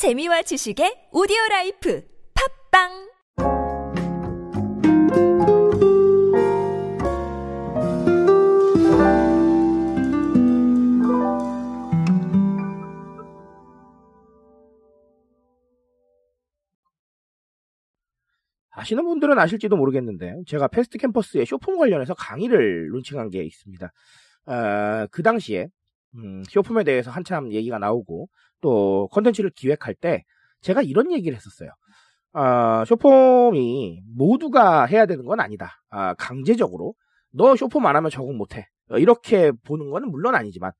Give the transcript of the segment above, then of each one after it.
재미와 지식의 오디오 life 팟빵 아시는 분들은 아실지도 모르겠는데 제가 패스트 캠퍼스에 short form 관련해서 강의를 론칭한 게 있습니다. 어, 그 당시에 음, 쇼폼에 대해서 한참 얘기가 나오고 또 컨텐츠를 기획할 때 제가 이런 얘기를 했었어요. 어, 쇼폼이 모두가 해야 되는 건 아니다. 아, 강제적으로 너 쇼폼 안 하면 적응 못해. 어, 이렇게 보는 거는 물론 아니지만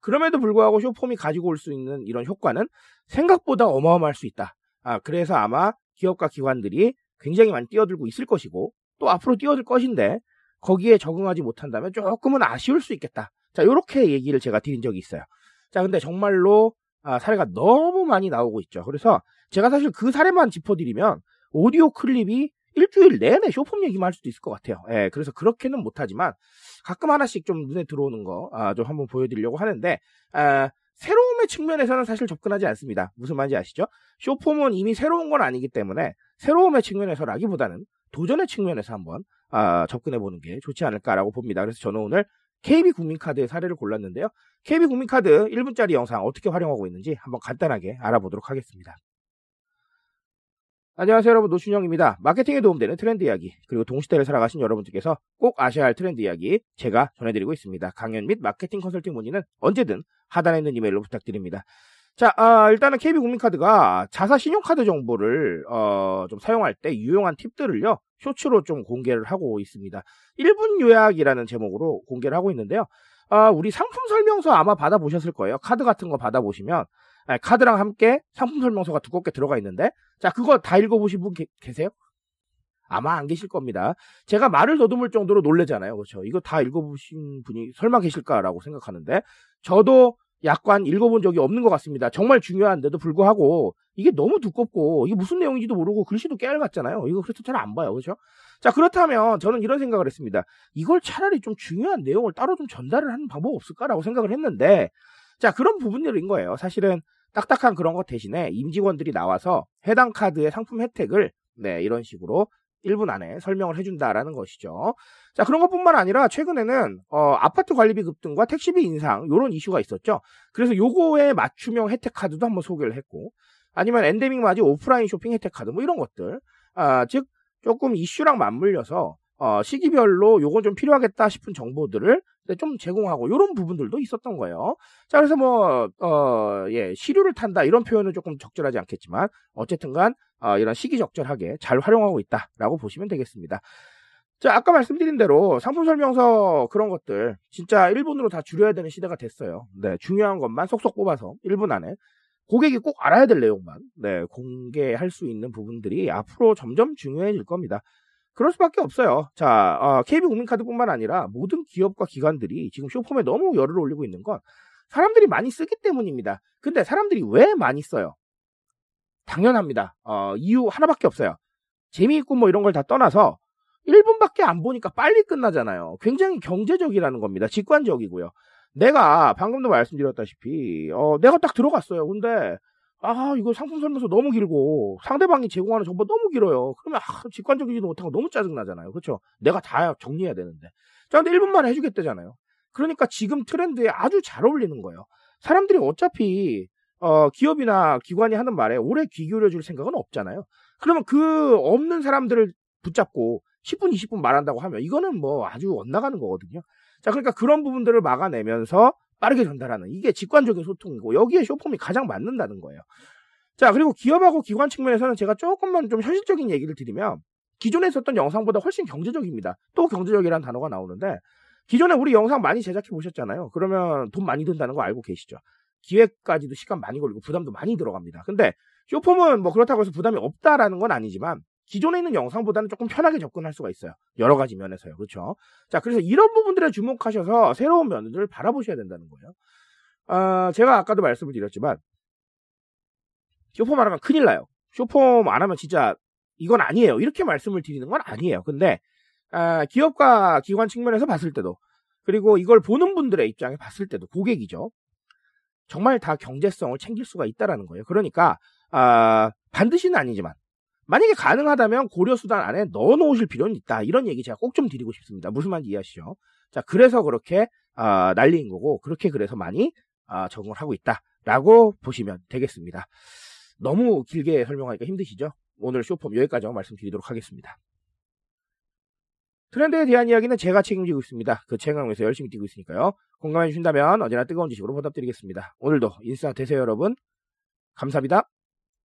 그럼에도 불구하고 쇼폼이 가지고 올 수 있는 이런 효과는 생각보다 어마어마할 수 있다. 아, 그래서 아마 기업과 기관들이 굉장히 많이 뛰어들고 있을 것이고 또 앞으로 뛰어들 것인데 거기에 적응하지 못한다면 조금은 아쉬울 수 있겠다. 자, 이렇게 얘기를 제가 드린 적이 있어요. 자, 근데 정말로 아, 사례가 너무 많이 나오고 있죠. 그래서 제가 사실 그 사례만 짚어드리면 오디오 클립이 일주일 내내 쇼폼 얘기만 할 수도 있을 것 같아요. 예, 그래서 그렇게는 못하지만 가끔 하나씩 좀 눈에 들어오는 거, 아, 좀 한번 보여드리려고 하는데, 아, 새로움의 측면에서는 사실 접근하지 않습니다. 무슨 말인지 아시죠? 쇼폼은 이미 새로운 건 아니기 때문에 새로움의 측면에서라기보다는 도전의 측면에서 한번 아, 접근해 보는 게 좋지 않을까라고 봅니다. 그래서 저는 오늘 KB국민카드의 사례를 골랐는데요. KB국민카드 1분짜리 영상 어떻게 활용하고 있는지 한번 간단하게 알아보도록 하겠습니다. 안녕하세요 여러분 노준영입니다. 마케팅에 도움되는 트렌드 이야기 그리고 동시대를 살아가신 여러분들께서 꼭 아셔야 할 트렌드 이야기 제가 전해드리고 있습니다. 강연 및 마케팅 컨설팅 문의는 언제든 하단에 있는 이메일로 부탁드립니다. 자, 아, 일단은 KB국민카드가 자사 신용카드 정보를 어, 좀 사용할 때 유용한 팁들을요 쇼츠로 좀 공개를 하고 있습니다. 1분 요약이라는 제목으로 공개를 하고 있는데요. 아, 우리 상품 설명서 아마 받아보셨을 거예요. 카드 같은 거 받아보시면 아니, 카드랑 함께 상품 설명서가 두껍게 들어가 있는데 자 그거 다 읽어보신 분 게, 계세요? 아마 안 계실 겁니다. 제가 말을 더듬을 정도로 놀래잖아요. 그렇죠? 이거 다 읽어보신 분이 설마 계실까라고 생각하는데 저도 약관 읽어본 적이 없는 것 같습니다. 정말 중요한데도 불구하고 이게 너무 두껍고 이게 무슨 내용인지도 모르고 글씨도 깨알 같잖아요. 이거 그래서 잘 안 봐요. 그렇죠? 자 그렇다면 저는 이런 생각을 했습니다. 이걸 차라리 좀 중요한 내용을 따로 좀 전달을 하는 방법 없을까라고 생각을 했는데 자, 그런 부분들인 거예요. 사실은 딱딱한 그런 것 대신에 임직원들이 나와서 해당 카드의 상품 혜택을 네, 이런 식으로 1분 안에 설명을 해준다라는 것이죠. 자, 그런 것뿐만 아니라 최근에는 어, 아파트 관리비 급등과 택시비 인상 이런 이슈가 있었죠. 그래서 요거에 맞춤형 혜택 카드도 한번 소개를 했고 아니면 엔데믹 맞이 오프라인 쇼핑 혜택 카드 뭐 이런 것들 아, 즉 조금 이슈랑 맞물려서 어, 시기별로 요건 좀 필요하겠다 싶은 정보들을 좀 제공하고 이런 부분들도 있었던 거예요. 자, 그래서 뭐, 어, 예, 시류를 탄다 이런 표현은 조금 적절하지 않겠지만 어쨌든간 어, 이런 시기적절하게 잘 활용하고 있다라고 보시면 되겠습니다. 자, 아까 말씀드린 대로 상품 설명서 그런 것들 진짜 1분으로 다 줄여야 되는 시대가 됐어요. 네, 중요한 것만 속속 뽑아서 1분 안에 고객이 꼭 알아야 될 내용만 네, 공개할 수 있는 부분들이 앞으로 점점 중요해질 겁니다. 그럴 수밖에 없어요. 자, 어, KB국민카드뿐만 아니라 모든 기업과 기관들이 지금 쇼폼에 너무 열을 올리고 있는 건 사람들이 많이 쓰기 때문입니다. 근데 사람들이 왜 많이 써요? 당연합니다. 어, 이유 하나밖에 없어요. 재미있고 뭐 이런 걸 다 떠나서 1분밖에 안 보니까 빨리 끝나잖아요. 굉장히 경제적이라는 겁니다. 직관적이고요. 내가 방금도 말씀드렸다시피 어, 내가 딱 들어갔어요. 근데 아, 이거 상품 설명서 너무 길고 상대방이 제공하는 정보 너무 길어요. 그러면 아, 직관적이지도 못하고 너무 짜증나잖아요. 그렇죠? 내가 다 정리해야 되는데. 자, 근데 1분 만에 해주겠다잖아요. 그러니까 지금 트렌드에 아주 잘 어울리는 거예요. 사람들이 어차피 어, 기업이나 기관이 하는 말에 오래 귀 기울여 줄 생각은 없잖아요. 그러면 그 없는 사람들을 붙잡고 10분, 20분 말한다고 하면 이거는 뭐 아주 엇나가는 거거든요. 자, 그러니까 그런 부분들을 막아내면서 빠르게 전달하는 이게 직관적인 소통이고 여기에 쇼폼이 가장 맞는다는 거예요. 자 그리고 기업하고 기관 측면에서는 제가 조금만 좀 현실적인 얘기를 드리면 기존에 있었던 영상보다 훨씬 경제적입니다. 또 경제적이라는 단어가 나오는데 기존에 우리 영상 많이 제작해 보셨잖아요. 그러면 돈 많이 든다는 거 알고 계시죠? 기획까지도 시간 많이 걸리고 부담도 많이 들어갑니다. 근데 쇼폼은 뭐 그렇다고 해서 부담이 없다라는 건 아니지만 기존에 있는 영상보다는 조금 편하게 접근할 수가 있어요. 여러 가지 면에서요. 그렇죠? 자, 그래서 이런 부분들에 주목하셔서 새로운 면들을 바라보셔야 된다는 거예요. 어, 제가 아까도 말씀을 드렸지만 쇼폼 안 하면 큰일 나요. 쇼폼 안 하면 진짜 이건 아니에요. 이렇게 말씀을 드리는 건 아니에요. 근데 어, 기업과 기관 측면에서 봤을 때도 그리고 이걸 보는 분들의 입장에 봤을 때도 고객이죠. 정말 다 경제성을 챙길 수가 있다라는 거예요. 그러니까 아, 반드시는 아니지만 만약에 가능하다면 고려 수단 안에 넣어 놓으실 필요는 있다. 이런 얘기 제가 꼭 좀 드리고 싶습니다. 무슨 말인지 이해하시죠? 자, 그래서 그렇게 아, 난리인 거고 그렇게 그래서 많이 아, 적응을 하고 있다라고 보시면 되겠습니다. 너무 길게 설명하니까 힘드시죠? 오늘 쇼폼 여기까지 말씀드리도록 하겠습니다. 트렌드에 대한 이야기는 제가 책임지고 있습니다. 그 책임감에서 열심히 뛰고 있으니까요. 공감해 주신다면 언제나 뜨거운 지식으로 보답드리겠습니다. 오늘도 인싸 되세요 여러분. 감사합니다.